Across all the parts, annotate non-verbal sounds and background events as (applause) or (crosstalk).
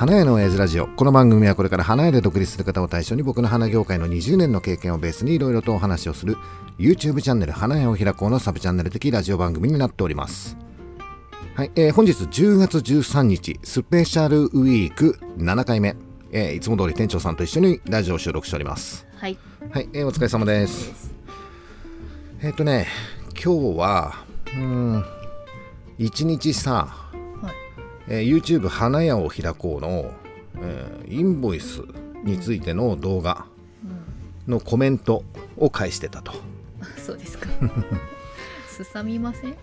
花屋の親父ラジオこの番組はこれから花屋で独立する方を対象に僕の花業界の20年の経験をベースにいろいろとお話をする YouTube チャンネル花屋を開こうのサブチャンネル的ラジオ番組になっておりますはい、えー本日10月13日スペシャルウィーク7回目、えーいつも通り店長さんと一緒にラジオを収録しておりますはい。はい、えーお疲れ様ですえっ、とね今日はうーん一日さ、はい。えー YouTube 花屋を開こうの、えーインボイスについての動画のコメントを返してたと。あ (laughs) そうですか。(laughs) すさみません？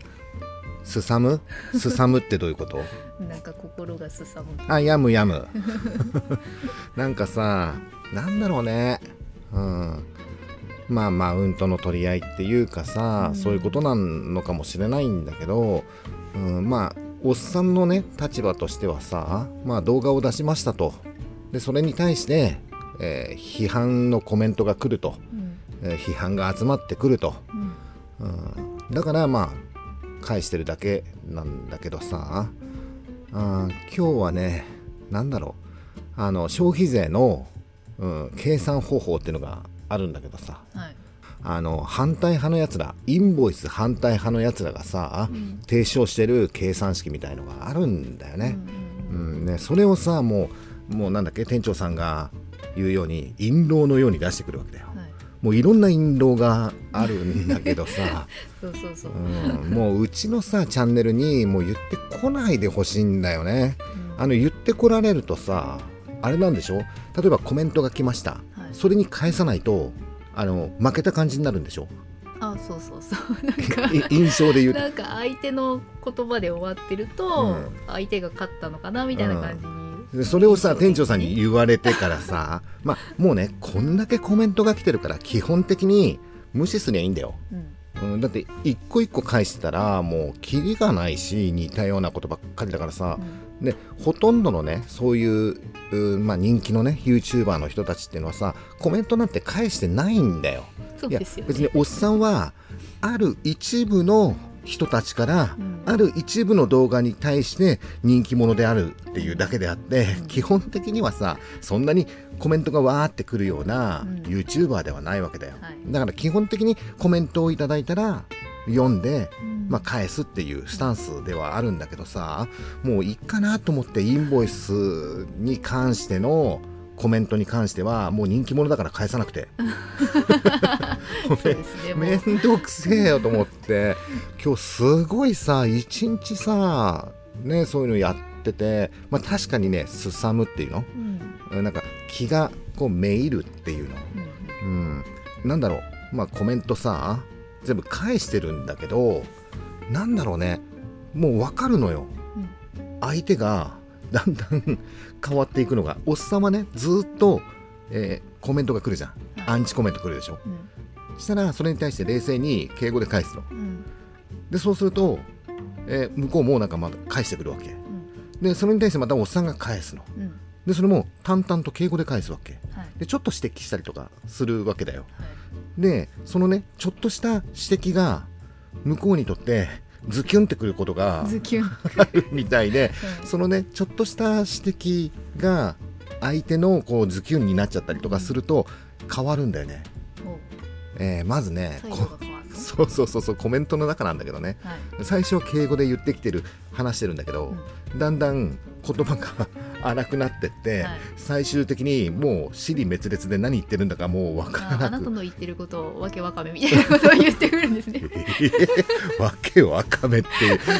すさむ？すさむってどういうこと？(laughs) なんか心がすさむ。あ、やむやむ。なんかさ、なんだろうね。うん。まあマウントの取り合いっていうかさ、そういうことなのかもしれないんだけど、うん、まあおっさんのね立場としてはさまあ動画を出しましたと。でそれに対して、えー批判のコメントが来ると、うん。えー批判が集まってくると、うん。うん、だからまあ返してるだけなんだけどさ。あー今日はねなんだろう。あの消費税の、うん、計算方法っていうのがあるんだけどさ。はい。あの反対派のやつらインボイス反対派のやつらがさ、ん提唱してる計算式みたいのがあるんだよね。うんうんね、それをさもうもうなんだっけ店長さんが言うように印籠のように出してくるわけだよ。はい。もういろんな印籠があるんだけどさ、(laughs) そうん、もううちのさチャンネルにもう言ってこないでほしいんだよね。あの言ってこられるとさあれなんでしょ？例えばコメントが来ました、はいそれに返さないとあの負けた感じになるんでしょ？あ、そうそうそう。なんか。い (laughs) 印象で言うと。なんか相手の言葉で終わってると、うん。相手が勝ったのかなみたいな感じに、でそれをさ店長さんにう言われてからさまあもうねこんだけコメントが来てるから基本的に無視すりゃいいんだよ、ん、うん、だって一個一個返してたらもうキリがないし似たようなことばっかりだからさ、でほとんどのねそういううまあ、人気のね YouTuber の人たちっていうのはさコメントなんて返してないんだよ。いや別におっさんはある一部の人たちから、うん。ある一部の動画に対して人気者であるっていうだけであって、うん。基本的にはさそんなにコメントがわーってくるようなうん。YouTuber ではないわけだよ、はい。だから基本的にコメントをいただいたら読んで、うん。まあ、返すっていうスタンスではあるんだけどさもういいかなと思ってインボイスに関してのコメントに関してはもう人気者だから返さなくて。(laughs) (laughs) めうんどくせえよと思って。今日すごいさ一日さねそういうのやっててまあ確かにねすさむっていうの？うん。なんか気がこうめいるっていうの。うん。うん。なんだろう。まあコメントさ全部返してるんだけどなんだろうね。もう分かるのよ。うん相手がだんだん変わっていくのが。おっさんはねずーっと、えーコメントが来るじゃん。はい。アンチコメント来るでしょ。うん。したらそれに対して冷静に敬語で返すの。うん。でそうすると、えー向こうもなんかまた返してくるわけ。うん。でそれに対してまたおっさんが返すの。うん。でそれも淡々と敬語で返すわけ。はいでちょっと指摘したりとかするわけだよ。はい。でそのねちょっとした指摘が向こうにとってズキュンってくることがあるみたいでうん (laughs) そのねちょっとした指摘が相手のこうズキュンになっちゃったりとかすると変わるんだよね、えーまずねそうそうそうそうコメントの中なんだけどね。はい。最初は敬語で言ってきてる話してるんだけど、だんだん言葉が荒くなってって、はい。最終的にもう尻滅裂で何言ってるんだかもう分からああなく。なたの言ってることをわけわかめみたいなことを言ってくるんですね。(laughs) わけわかめって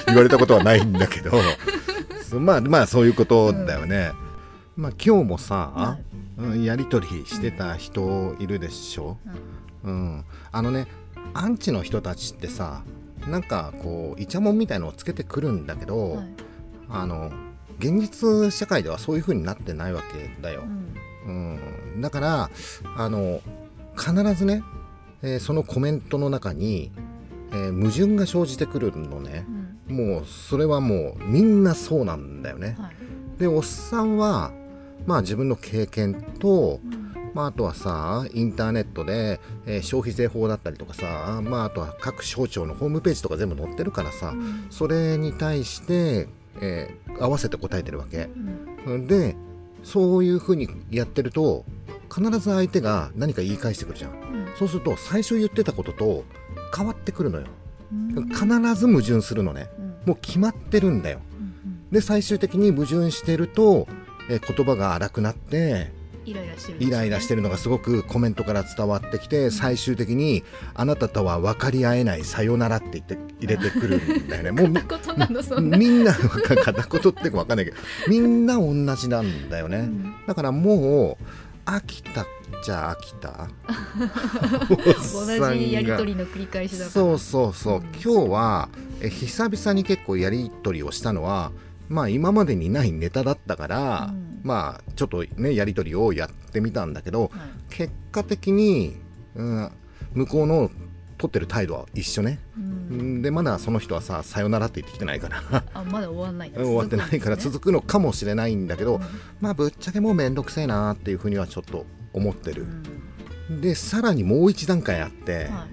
言われたことはないんだけど。そ (laughs) まあまあそういうことだよね、まあ今日もさ、はうんやり取りしてた人いるでしょ、うん、あのねアンチの人たちってさなんかこうイチャモンみたいのをつけてくるんだけど、はい。あの現実社会ではそういう風になってないわけだよ。う、ん。うん、だからあの必ずね、えーそのコメントの中に、えー矛盾が生じてくるのね。うん。もうそれはもうみんなそうなんだよね。はい。でおっさんはまあ自分の経験と、うんまあ、あとはさインターネットで、えー消費税法だったりとかさ、まあ、あとは各省庁のホームページとか全部載ってるからさ、うん。それに対してえー合わせて答えてるわけ。うん。でそういう風にやってると必ず相手が何か言い返してくるじゃん。うん。そうすると最初言ってたことと変わってくるのよ。うん。必ず矛盾するのね。うん。もう決まってるんだよ。うん。で最終的に矛盾してると、えー言葉が荒くなってイライラしてるイライラしてるのがすごくコメントから伝わってきて最終的に「あなたとは分かり合えないさよなら」って言って入れてくるんだよね。(laughs) もうみんな片言ってか分かんないけどみんな同じなんだよね、うん。だからもう飽きたっちゃ飽きた。同じやり取りの繰り返しだから。そうそうそう、うん。今日はえ久々に結構やり取りをしたのはまあ今までにないネタだったから、うん。まあちょっとねやり取りをやってみたんだけどはい。結果的に、うん、向こうの取ってる態度は一緒ね、うん。でまだその人はささよならって言ってきてないから。あまだ終わんない。(laughs) 終わってないから続くのかもしれないんだけど、くん。まあぶっちゃけもうめんどくせえなっていうふうにはちょっと思ってる。う、ん。でさらにもう一段階あって、うんはい。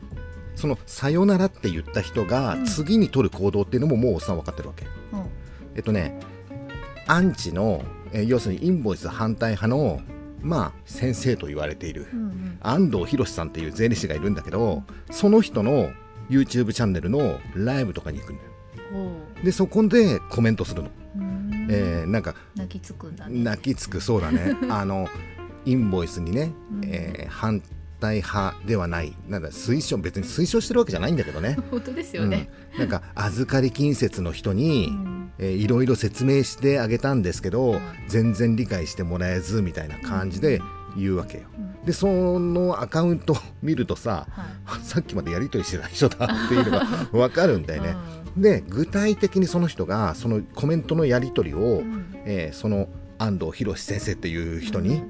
その「さよなら」って言った人がうん。次に取る行動っていうのももうおっさん分かってるわけ。うんえっとねアンチの、えー要するにインボイス反対派のまあ先生と言われているうんうん。安藤博さんっていう税理士がいるんだけどその人の YouTube チャンネルのライブとかに行くんだよ。でそこでコメントするの。うん。えーなんか泣きつくんだね。泣きつくそうだね。(laughs) あのインボイスにね、うん。えー反対派ではない。なんだ推奨別に推奨してるわけじゃないんだけどね。(laughs) 本当ですよね。うん、なんか預かり金説の人に、うん。えーいろいろ説明してあげたんですけど、はい全然理解してもらえずみたいな感じで言うわけよ。うん。でそのアカウントを見るとさはい。さっきまでやり取りしてた人だっていうのが (laughs) 分かるんだよね。で具体的にその人がそのコメントのやり取りを、うん。えーその安藤博先生っていう人に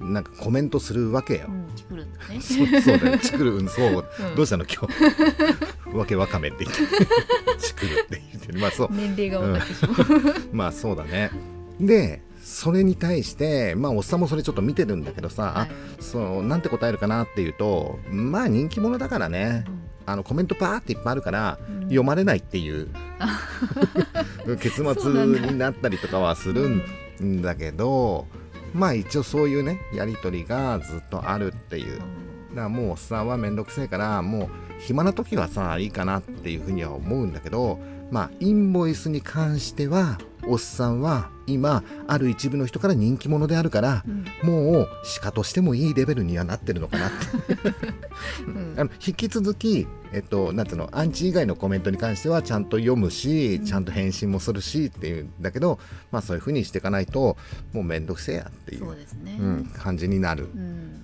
なんかコメントするわけよ。うん。作るんだね。(laughs) そうそうだよ、(laughs) チクる、うん、そう、うん。どうしたの今日？(laughs) わけわかめって言って、チクるって言ってる、まあそう、年齢が分かってしまうまあそうだね。で、それに対して、まあおっさんもそれちょっと見てるんだけどさ、はい。そう、なんて答えるかなっていうと、まあ人気者だからね。あのコメントパーっていっぱいあるから、うん。読まれないっていう。結末になったりとかはするんだけど、まあ一応そういうねやり取りがずっとあるっていう。だからもうおっさんはめんどくせえからもう暇な時はさいいかなっていうふうには思うんだけどまあインボイスに関してはおっさんは今ある一部の人から人気者であるからうん。もう鹿としてもいいレベルにはなってるのかなって。うん。(laughs) あの引き続きえっとなんていうのアンチ以外のコメントに関してはちゃんと読むし、うん。ちゃんと返信もするしっていうんだけどまあそういうふうにしていかないともうめんどくせえやっていうね。うん、感じになる。うん。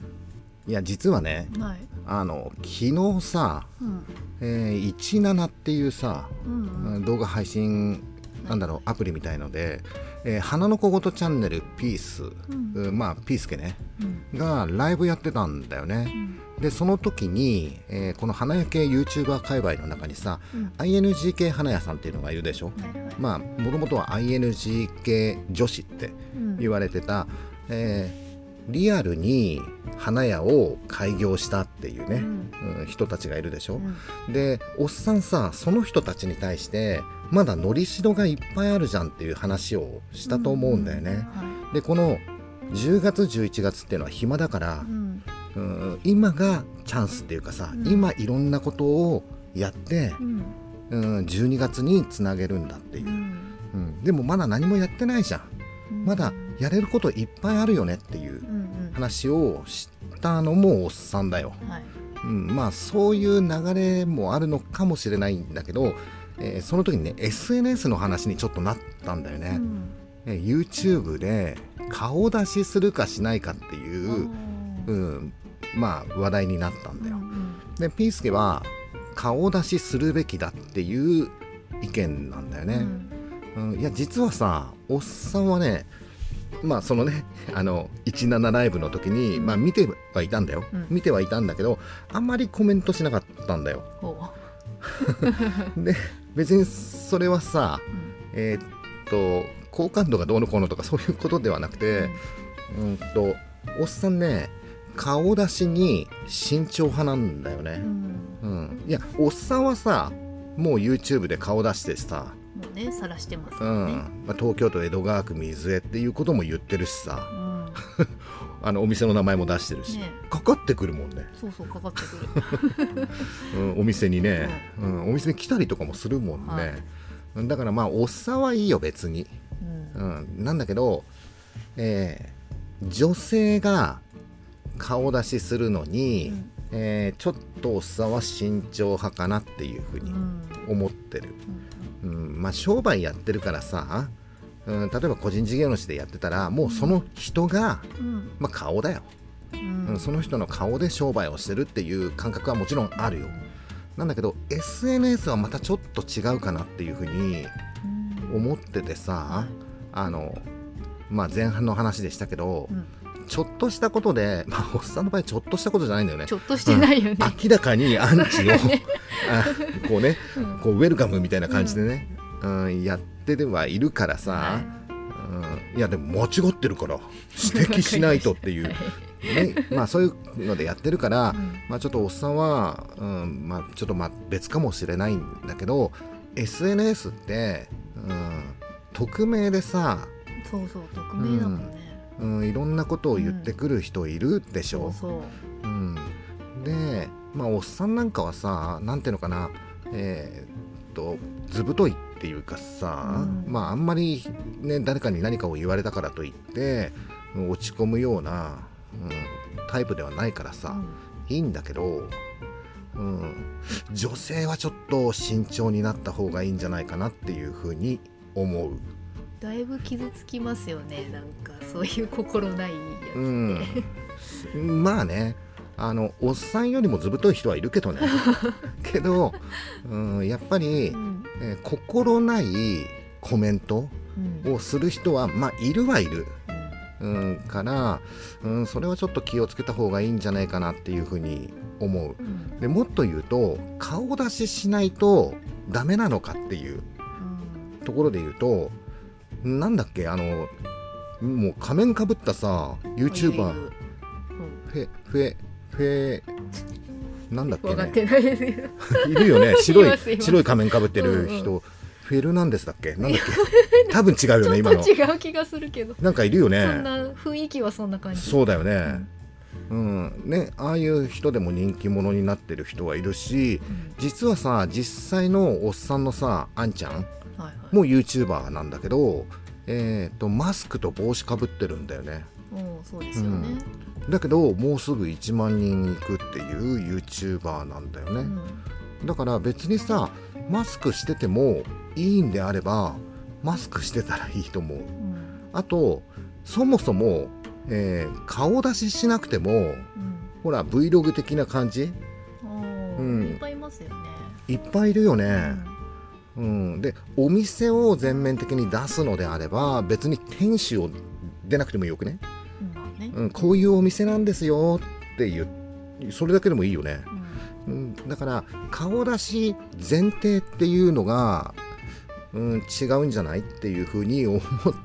いや実はねはい。あの昨日さ、うん。えー、17っていうさ、うんうん。動画配信なんだろうアプリみたいので、えー花の小言チャンネルピース、うん。うんまあピースケね。うん。がライブやってたんだよね、でその時に、えーこの花屋系 YouTuber 界隈の中にさ、うん。ING 系花屋さんっていうのがいるでしょ、まあもともとは ING 系女子ってうん。言われてた、えーリアルに花屋を開業したっていうね、うん人たちがいるでしょ、うん。でおっさんさその人たちに対してまだのりしろがいっぱいあるじゃんっていう話をしたと思うんだよね、はでこの10月11月っていうのは暇だからい、うん。うん今がチャンスっていうかさ、うん。今いろんなことをやって、うん。うん、12月につなげるんだっていう。う、ん。うん、でもまだ何もやってないじゃん。うん。まだやれることいっぱいあるよねっていう話をしたのもおっさんだよ、はい。うん、まあそういう流れもあるのかもしれないんだけど、えーその時にね SNS の話にちょっとなったんだよね、うん。えー YouTube で顔出しするかしないかっていう、うん、まあ話題になったんだよ、うんでピースケは顔出しするべきだっていう意見なんだようん。ね、うんいや実はさおっさんはねまあそのね (laughs) あの17ライブの時に、まあ、見てはいたんだよ、うん。見てはいたんだけどあんまりコメントしなかったんだよ。ほで別にそれはさえーっと好感度がどうのこうのとかそういうことではなくて、うん。とおっさんね顔出しに慎重派なんだよね、うん。うん、いやおっさんはさもう YouTube で顔出してさもうね晒してますうん。まあ、東京都江戸川区水江っていうことも言ってるしさ。うん (laughs) あのお店の名前も出してるし、ね。かかってくるもんね、そうそうかかってくる。(laughs) うん、お店にね、うん、お店に来たりとかもするもんね、はい。だからまあおっさんはいいよ別に、うん。うん、なんだけど、えー女性が顔出しするのに、うん。えーちょっとおっさんは慎重派かなっていうふうにうん。思ってる、うん。うん、まあ商売やってるからさ、うん、例えば個人事業主でやってたらもうその人が、うん。まあ、顔だよ、うん。うん、その人の顔で商売をしてるっていう感覚はもちろんあるよ。なんだけど SNS はまたちょっと違うかなっていうふうにうん。思っててさはいあのまあ前半の話でしたけど、うん。ちょっとしたことでまあおっさんの場合ちょっとしたことじゃないんだよね。ちょっとしてないよね、明らかにアンチを (laughs) あこうねうん。こうウェルカムみたいな感じでね、うん。やってではいるからさ、うん、いやでも間違ってるから。(laughs) 指摘しないとっていう、ね、まあそういうのでやってるから、うん。まあ、ちょっとおっさんは、うん。まあ、ちょっとまあ別かもしれないんだけど SNS って、うん、匿名でさ、そうそう匿名だもんね、うん、いろんなことを言ってくる人いるでしょ、そうそう。うん、でまあおっさんなんかはさなんていうのかな。えーっと図太いっていうかさ、うん。まああんまりね誰かに何かを言われたからといって落ち込むような、うん、タイプではないからさ、いいんだけど、うん、女性はちょっと慎重になった方がいいんじゃないかなっていうふうに思う。だいぶ傷つきますよねなんかそういう心ないやつって、うん、(laughs) まあねあのおっさんよりも図太い人はいるけどね。(laughs) けど、うん、やっぱり、うんえー心ないコメントうん。をする人はまあいるはいる、うんうん、から、うん、それはちょっと気をつけた方がいいんじゃないかなっていうふうに思う。うん。でもっと言うと顔出ししないとダメなのかっていううん。ところで言うとなんだっけあのもう仮面かぶったさ YouTuber うん。フェフェフェなんだっけね。分かってないですよ。いるよね。(laughs) 白い白い仮面かぶってる人、フェルナンデスだっけ？なんだっけ？(laughs) 多分違うよね今の。違う気がするけど、なんかいるよそんねな雰囲気はそんな感じ。そうだよね。うん。ねああいう人でも人気者になってる人はいるしうん。実はさ実際のおっさんのさあんちゃんはいはい。も YouTuber なんだけどえー、とマスクと帽子かぶってるんだよねおうそうですよね、だけどもうすぐ1万人いくっていう YouTuber なんだよね、うんだから別にさマスクしててもいいんであればマスクしてたらいいと思う。うん。あとそもそも、えー顔出ししなくてもうん。ほら Vlog 的な感じ？うん。いっぱいいますよね、いっぱいいるようね、うん。でお店を全面的に出すのであれば別に店主を出なくてもよくね、ね。うん、こういうお店なんですよっていうそれだけでもいいよね、うん。うん、だから顔出し前提っていうのが、うん、違うんじゃないっていうふうに思っ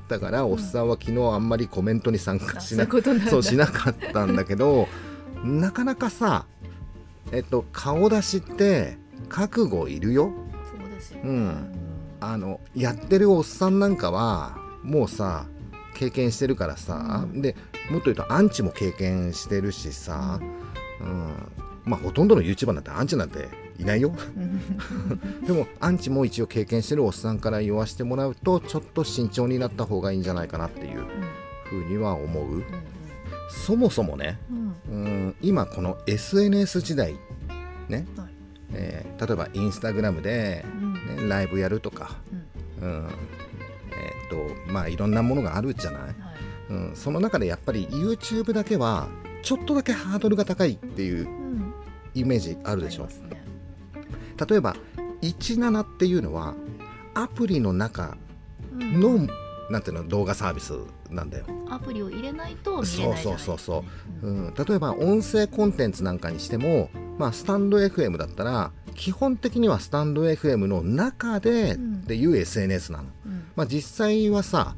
たから、おっさんは昨日あんまりコメントに参加あしなそうしなかったんだけどなかなかさえっと顔出しって覚悟いるよ？そうですよ。ね、うん。あのやってるおっさんなんかはもうさ経験してるからさ、うん。でもっと言うとアンチも経験してるしさ、うん、まあほとんどの YouTuber なんてアンチなんていないよ。う (laughs) んでもアンチも一応経験してるおっさんから言わしてもらうとちょっと慎重になった方がいいんじゃないかなっていうふうには思う。うん。そもそもね、うん。うん、今この SNS 時代ね、はい。えー例えばインスタグラムで、うん。ね、ライブやるとか、うん。うん。えーっとまあいろんなものがあるじゃない、はいうん、その中でやっぱり YouTube だけはちょっとだけハードルが高いっていううん。イメージあるでしょ？ありますね。例えば17っていうのはアプリの中うん。の、なんていうの動画サービスなんだよ、アプリを入れないとそうそうそうう。うん。ん、例えば音声コンテンツなんかにしても、まあ、スタンド FM だったら基本的にはスタンド FM の中でっていう SNS なの、うん。まあ、実際はさ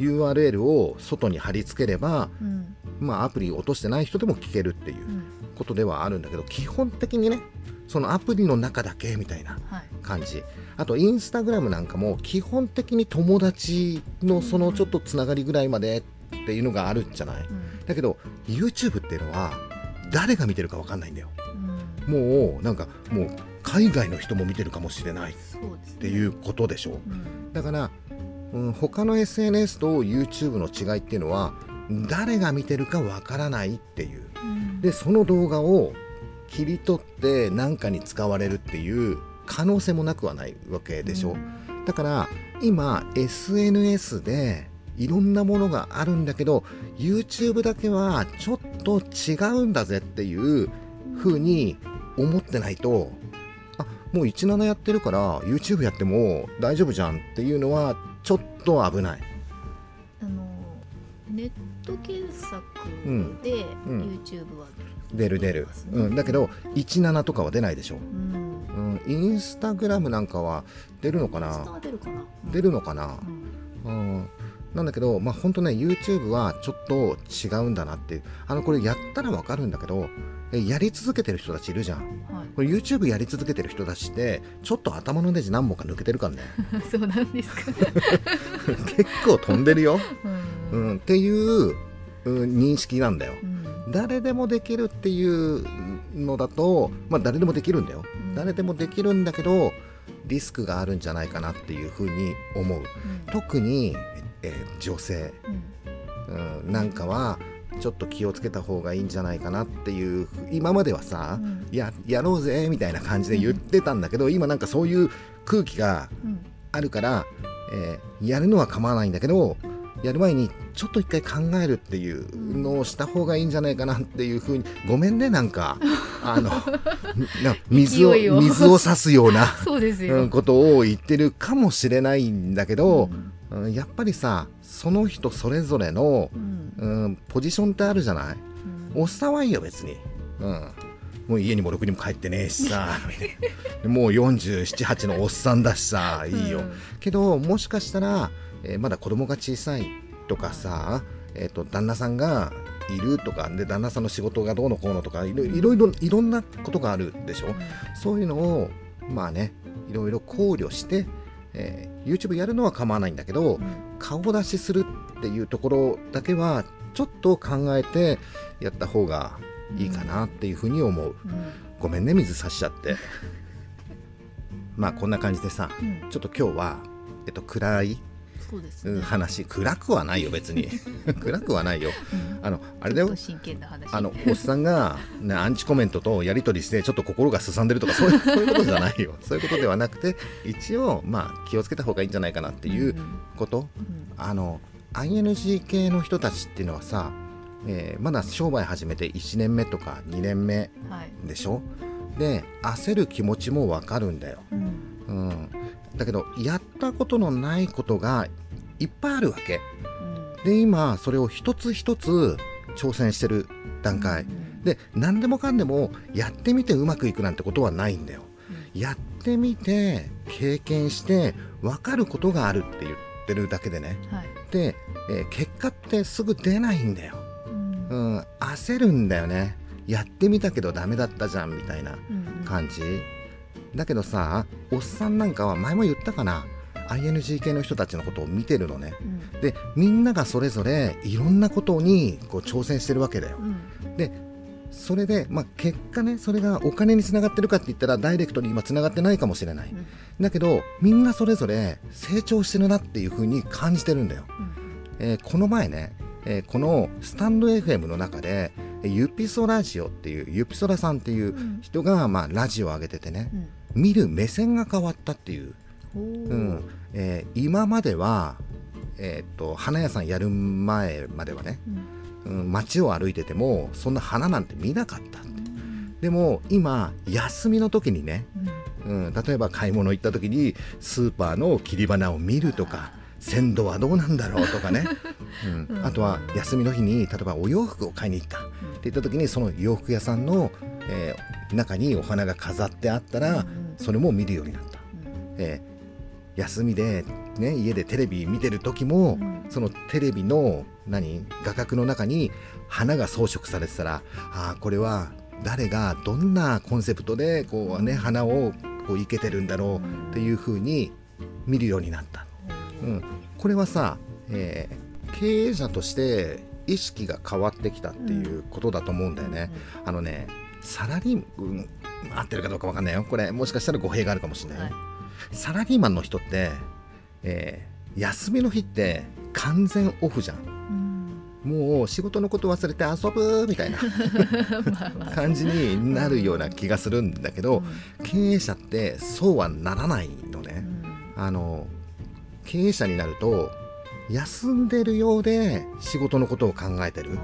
URL を外に貼り付ければ、うん。まあ、アプリ落としてない人でも聞けるっていううん。ことではあるんだけど基本的にねそのアプリの中だけみたいなはい。感じ。あとインスタグラムなんかも基本的に友達のそのちょっとつながりぐらいまでっていうのがあるじゃない、うん。だけど YouTube っていうのは誰が見てるか分かんないんだよ。うん。もうなんかもう海外の人も見てるかもしれないっていうことでしょ？うんだから、うん、他の SNS と YouTube の違いっていうのは誰が見てるかわからないっていう。うん。でその動画を切り取って何かに使われるっていう可能性もなくはないわけでしょ、うん。だから今 SNS でいろんなものがあるんだけど YouTube だけはちょっと違うんだぜっていう風に思ってないとあもう17やってるから YouTube やっても大丈夫じゃんっていうのはちょっと危ない。あのネット検索うん。でうん。YouTube は出る。出る、うん、だけど17とかは出ないでしょ、うん。うん、インスタグラムなんかは出るのか下な。は出るのかな？うん。うんなんだけど、まあ本当ね、YouTube はちょっと違うんだなっていう、あのこれやったらわかるんだけど、えやり続けてる人たちいるじゃん。はいこれ YouTube やり続けてる人たちって、ちょっと頭のネジ何本か抜けてるからね。(laughs) そうなんですか。(laughs) 結構飛んでるよ。ううんん、っていう、うん認識なんだよ。うん誰でもできるっていうのだと、まあ誰でもできるんだよ。うん誰でもできるんだけど、リスクがあるんじゃないかなっていうふうに思う。特に、えー女性。うん。うん、なんかはちょっと気をつけた方がいいんじゃないかなっていう今まではさ、うん。ややろうぜみたいな感じで言ってたんだけど、今なんかそういう空気がうん。あるから、えーやるのは構わないんだけどやる前にちょっと一回考えるっていうのをした方がいいんじゃないかなっていうふうにごめんねなんか (laughs) あのな水を水を差すような、ことを言ってるかもしれないんだけどう、んうんやっぱりさその人それぞれのうん。うん、ポジションってあるじゃない？うん。おっさんはいいよ別に、うん、もう家にもろくにも帰ってねえしさ。(laughs) もう478のおっさんだしさ。いいよ、うん。けどもしかしたら、えーまだ子供が小さいとかさ、えー、と旦那さんがいるとかで旦那さんの仕事がどうのこうのとかいろいろいろいろんなことがあるでしょ？そういうのをまあねいろいろ考慮して、えー YouTube やるのは構わないんだけど、うん顔出しするっていうところだけはちょっと考えてやった方がいいかなっていうふうに思う、うん。ごめんね水差しちゃって。(laughs) まあこんな感じでさうん。ちょっと今日は、えっと、暗いそうですね。うん話暗くはないよ別に。(laughs) 暗くはないよ。うん。あのあれだよ。あのおっさんが、ね、アンチコメントとやり取りしてちょっと心がすさんでるとかそういうそういうことじゃないよ。(laughs) そういうことではなくて一応まあ気をつけた方がいいんじゃないかなっていうこと、うん。あの ING 系の人たちっていうのはさ、えーまだ商売始めて1年目とか2年目うんはい。でしょ？で焦る気持ちもわかるんだよ、うん。うん、だけどやったことのないことがいっぱいあるわけ。うん。で今それを一つ一つ挑戦してる段階。うん。で何でもかんでもやってみてうまくいくなんてことはないんだよ。やってみて経験して分かることがあるって言ってるだけでね。はい。で、えー結果ってすぐ出ないんだよ、うん。うん、焦るんだよね。やってみたけどダメだったじゃんみたいなうん。感じだけどさおっさんなんかは前も言ったかな。ING 系の人たちのことを見てるのね。うん。でみんながそれぞれいろんなことにこう挑戦してるわけだよ。うん。でそれで、まあ、結果ねそれがお金につながってるかって言ったらダイレクトに今つながってないかもしれない。うん。だけどみんなそれぞれ成長してるなっていう風に感じてるんだよ、えーこの前ね、えーこのスタンド FM の中でえーユピソラジオっていうユピソラさんっていううん。人が、まあ、ラジオを上げててねうん。見る目線が変わったっていう、う。ん。えー今までは、えー、と花屋さんやる前まではね、うん。うん、街を歩いててもそんな花なんて見なかったうん。でも今休みの時にね、うん。うん、例えば買い物行った時にスーパーの切り花を見るとか鮮度はどうなんだろうとかね、(laughs) うん。うん。あとは休みの日に例えばお洋服を買いに行った。って言った時にその洋服屋さんの、えー中にお花が飾ってあったらうんそれも見るようになった、えー休みで、ね、家でテレビ見てる時も、うん。そのテレビの何画角の中に花が装飾されてたらああこれは誰がどんなコンセプトでこう、ね、花をここういけてるんだろうっていうふうに見るようになった、うん、これはさ、えー経営者として意識が変わってきたっていうことだと思うんだよね、あのねサラリーマン、うん合ってるかどうかわかんないよ。これもしかしたら語弊があるかもしれないよ、はい。サラリーマンの人って、えー休みの日って完全オフじゃん。うん。もう仕事のこと忘れて遊ぶみたいな (laughs) 感じになるような気がするんだけど、経営者ってそうはならないのね、あの経営者になると休んでるようで仕事のことを考えてる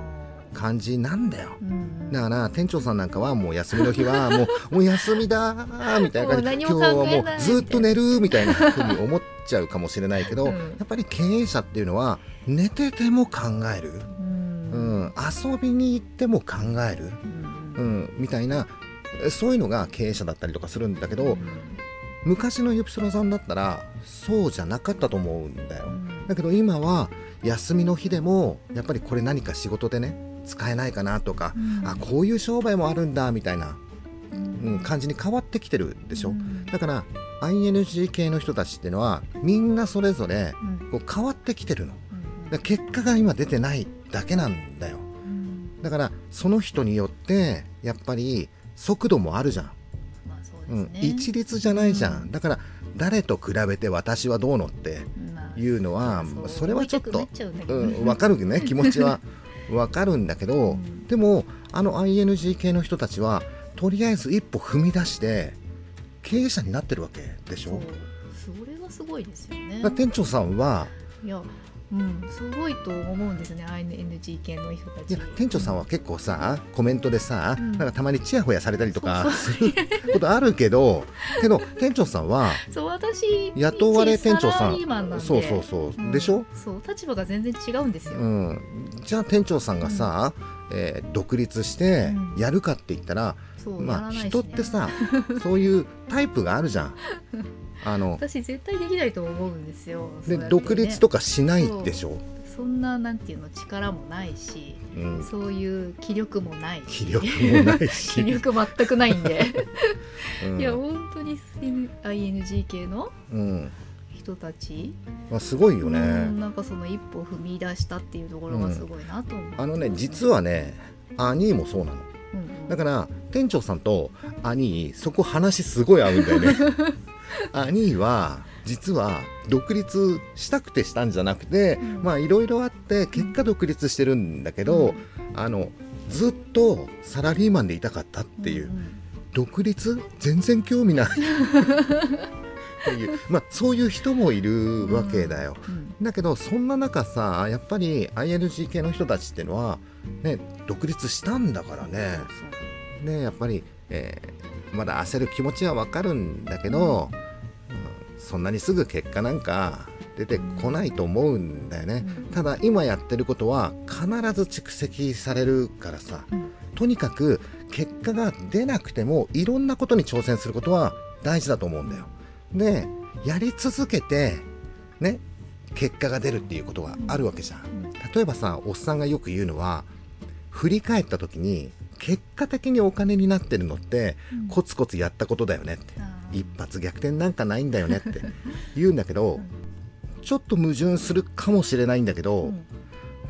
感じなんだよ。うん。だから店長さんなんかはもう休みの日は (laughs) もうもう休みだーみたいな感じ。もう何も今日はもうずっと寝るみたいなふうに思っちゃうかもしれないけど、うん。やっぱり経営者っていうのは寝てても考える、うん。うん、遊びに行っても考える、うん。うん、みたいなそういうのが経営者だったりとかするんだけど、うん昔のユプシロさんだったらそうじゃなかったと思うんだよ。うん。だけど今は休みの日でもやっぱりこれ何か仕事でね使えないかなとか、うん。あこういう商売もあるんだみたいな、うんうん、感じに変わってきてるでしょ、うん。だから ING 系の人たちっていうのはみんなそれぞれうん。こう変わってきてるの。うん。ら結果が今出てないだけなんだよ。うん。だからその人によってやっぱり速度もあるじゃん、まあそううん、一律じゃないじゃん、うん。だから誰と比べて私はどうのってまあいうのはそうそれはちょっとううん、分かるね。(laughs) 気持ちは。分かるんだけど、うん。でもあの ING 系の人たちはとりあえず一歩踏み出して経営者になってるわけでしょ？それはすごいですよね。店長さんはいやうんすごいと思うんですね ING 系の人たち。いや店長さんは結構さコメントでさ、うん。なんかたまにチヤホヤされたりとかする (laughs) ことあるけどけど店長さんはそう私雇われ店長さん。そうそうそう、うん。でしょ、そう立場が全然違うんですよ、うん、じゃあ店長さんがさ、えー独立してうん。やるかって言ったら、まあね。人ってさそういうタイプがあるじゃん。(laughs) あの私絶対できないと思うんですよでね。独立とかしないでしょ？そんななんていうの力もないし、うん、そういう気力もない。し気力もないし。(laughs) 気、力全くないんで、うん。いや本当に ING 系のうん。人たち、まあ、すごいようね。んなんかその一歩踏み出したっていうところがすごいなと思う、あのね実はね兄もそうなの。うんうん。だから店長さんと兄そこ話すごい合うんだよね。(laughs) 兄は実は独立したくてしたんじゃなくて、うん。まあいろいろあって結果独立してるんだけど、あのずっとサラリーマンでいたかったっていう、ん独立？全然興味ない。っていう、まあ、そういう人もいるわけだよ。うん。だけどそんな中さやっぱり ING 系の人たちっていうのは、ね、独立したんだからね。ねやっぱり、えーまだ焦る気持ちはわかるんだけど、うんそんなにすぐ結果なんか出てこないと思うんだよね、うん。ただ今やってることは必ず蓄積されるからさ。うん。とにかく結果が出なくてもいろんなことに挑戦することは大事だと思うんだよ。でやり続けてね結果が出るっていうことがあるわけじゃん。例えばさおっさんがよく言うのは振り返った時に結果的にお金になってるのってうん。コツコツやったことだよねって。一発逆転なんかないんだよねって言うんだけどちょっと矛盾するかもしれないんだけど、うん。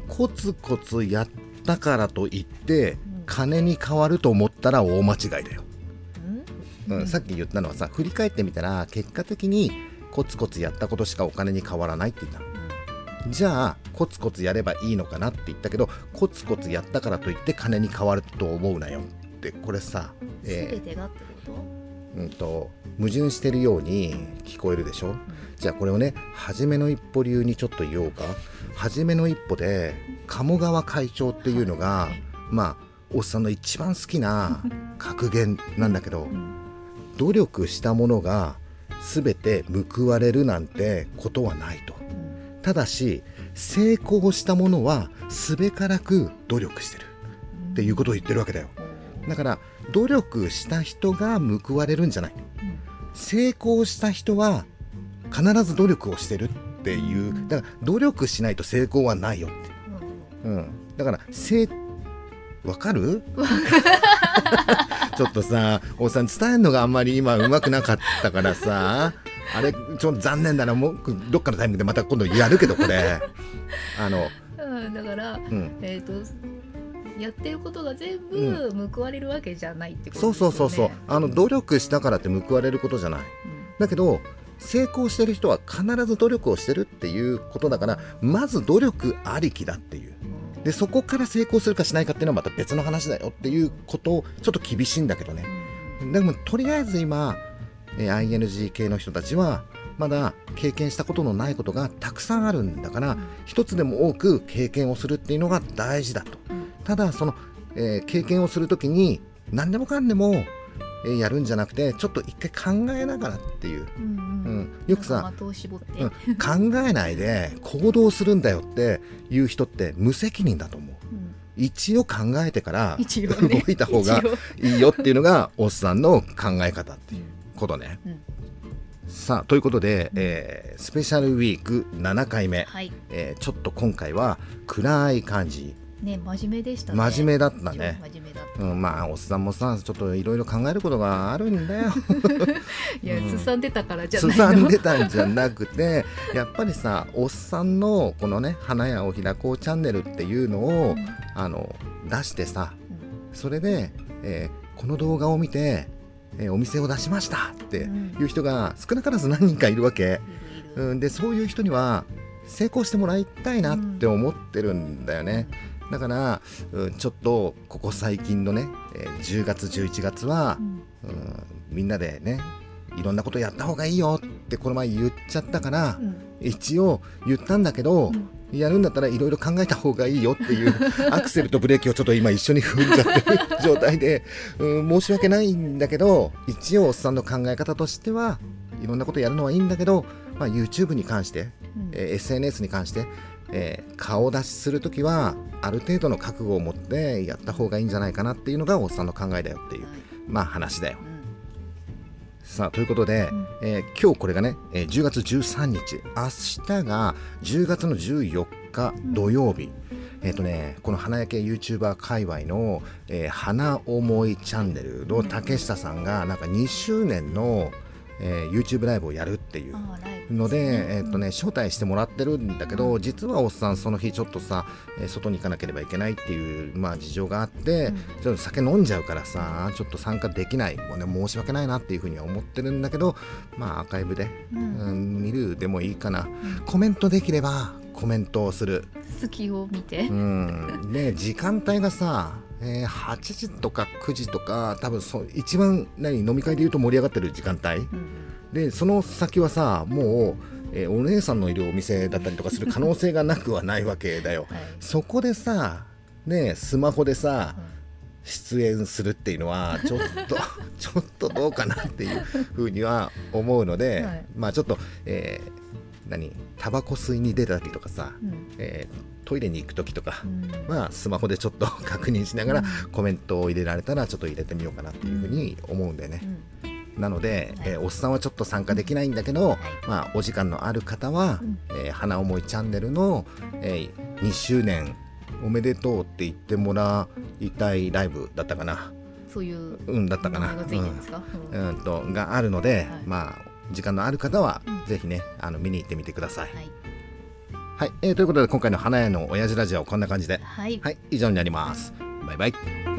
コツコツやったからといってうん。金に変わると思ったら大間違いだよ、うん。うんさっき言ったのはさ振り返ってみたら結果的にコツコツやったことしかお金に変わらないって言ったのじゃあコツコツやればいいのかなって言ったけどコツコツやったからといって金に変わると思うなよって。これさ、すえべてがってこと？ーうんと矛盾してるように聞こえるでしょ？じゃあこれをね初めの一歩流にちょっと言おうか。初めの一歩で鴨川会長っていうのが、はい。まあおっさんの一番好きな (laughs) 格言なんだけどうん。努力したものが全て報われるなんてことはないと。うんただし成功したものはすべからく努力してる。っていうことを言ってるわけだよ。うんだから努力した人が報われるんじゃない。うん成功した人は必ず努力をしてるっていう。だから努力しないと成功はないよって、うん、だから成わかる？(laughs) ちょっとさおっさん伝えるのがあんまり今うまくなかったからさあれちょっと残念だな。もうどっかのタイミングでまた今度やるけどこれ。(laughs) あの、うん、だから、うん、えっ、とやってることが全う部報われるわけじゃないってことそうですよね。そうそうそうあの努力したからって報われることじゃない。うん。だけど成功してる人は必ず努力をしてるっていうことだからまず努力ありきだっていう。でそこから成功するかしないかっていうのはまた別の話だよっていうことをちょっと厳しいんだけどね。でもとりあえず今えー ING 系の人たちはまだ経験したことのないことがたくさんあるんだから一つでも多く経験をするっていうのが大事だと。うん。ただその、えー経験をするときに何でもかんでも、えーやるんじゃなくてちょっと一回考えながらっていう、うんうん。うん、よくさ、うん、考えないで行動するんだよっていう人って無責任だと思う。うん。一応考えてから動いた方がいいよっていうのがおっさんの考え方っていうことね。うん。さあということで、えースペシャルウィーク7回目、はい。えーちょっと今回は暗い感じ、ね真面目でしたね。真面目だったね。超真面目だった。うん、まあおっさんもさちょっといろいろ考えることがあるんだよ。(laughs) いや、うん。すさんでたからじゃなすいの。さんでたんじゃなくて (laughs) やっぱりさおっさんのこのね「花屋を開こうチャンネル」っていうのを、うん。あの出してさうん。それで、えーこの動画を見て、えーお店を出しましたっていう人が少なからず何人かいるわけ、うん、でそういう人には成功してもらいたいなって思ってるんだよね、だから、うん、ちょっとここ最近のね、えー10月11月はう、ん。うん、みんなでねいろんなことやった方がいいよってこの前言っちゃったから、うん。一応言ったんだけど、うんやるんだったらいろいろ考えた方がいいよっていう (laughs) アクセルとブレーキをちょっと今一緒に踏んじゃってる状態で、(laughs) うん、申し訳ないんだけど一応おっさんの考え方としてはいろんなことやるのはいいんだけど、まあ、YouTube に関して、うんえー SNS に関して、えー顔出しするときはある程度の覚悟を持ってやった方がいいんじゃないかなっていうのがおっさんの考えだよっていうはいまあ話だよ。うんさあということで、うん。えー今日これがね、えー10月13日明日が10月の14日土曜日、えっ、とねこの花焼け YouTuber 界隈の、えー花思いチャンネルの竹下さんがなんか2周年の、えー YouTube ライブをやるっていうので、えっとね、招待してもらってるんだけど、実はおっさんその日ちょっとさ、えー外に行かなければいけないっていう、まあ、事情があって、うん。ちょっと酒飲んじゃうからさちょっと参加できないもう、ね、申し訳ないなっていうふうには思ってるんだけど、まあ、アーカイブで、ううんん、見るでもいいかな。うん。コメントできればコメントをする、隙を見て。うん、で時間帯がさえー8時とか9時とか多分そう一番何飲み会でいうと盛り上がってる時間帯。うんでその先はさもう、えーお姉さんのいるお店だったりとかする可能性がなくはないわけだよ。はい。そこでさねスマホでさうん。出演するっていうのはちょっと (laughs) ちょっとどうかなっていうふうには思うので、はい。まあちょっと、えー何タバコ吸いに出たりとかさ、うん。えートイレに行く時とかう、ん。まあスマホでちょっと (laughs) 確認しながらうん。コメントを入れられたらちょっと入れてみようかなっていうふうに思うんだよね。うん。なので、はい。えーおっさんはちょっと参加できないんだけど、はい。まあ、お時間のある方は、うん。えー花思いチャンネルの、えー2周年おめでとうって言ってもらいたいライブだったかな。そういううんだったかな。ううん。ん。うんとがあるので、はい。まあ時間のある方は、うん。ぜひねあの見に行ってみてください。はいはい、えーということで今回の花屋の親父ラジオはこんな感じで、はいはい、以上になります。バイバイ。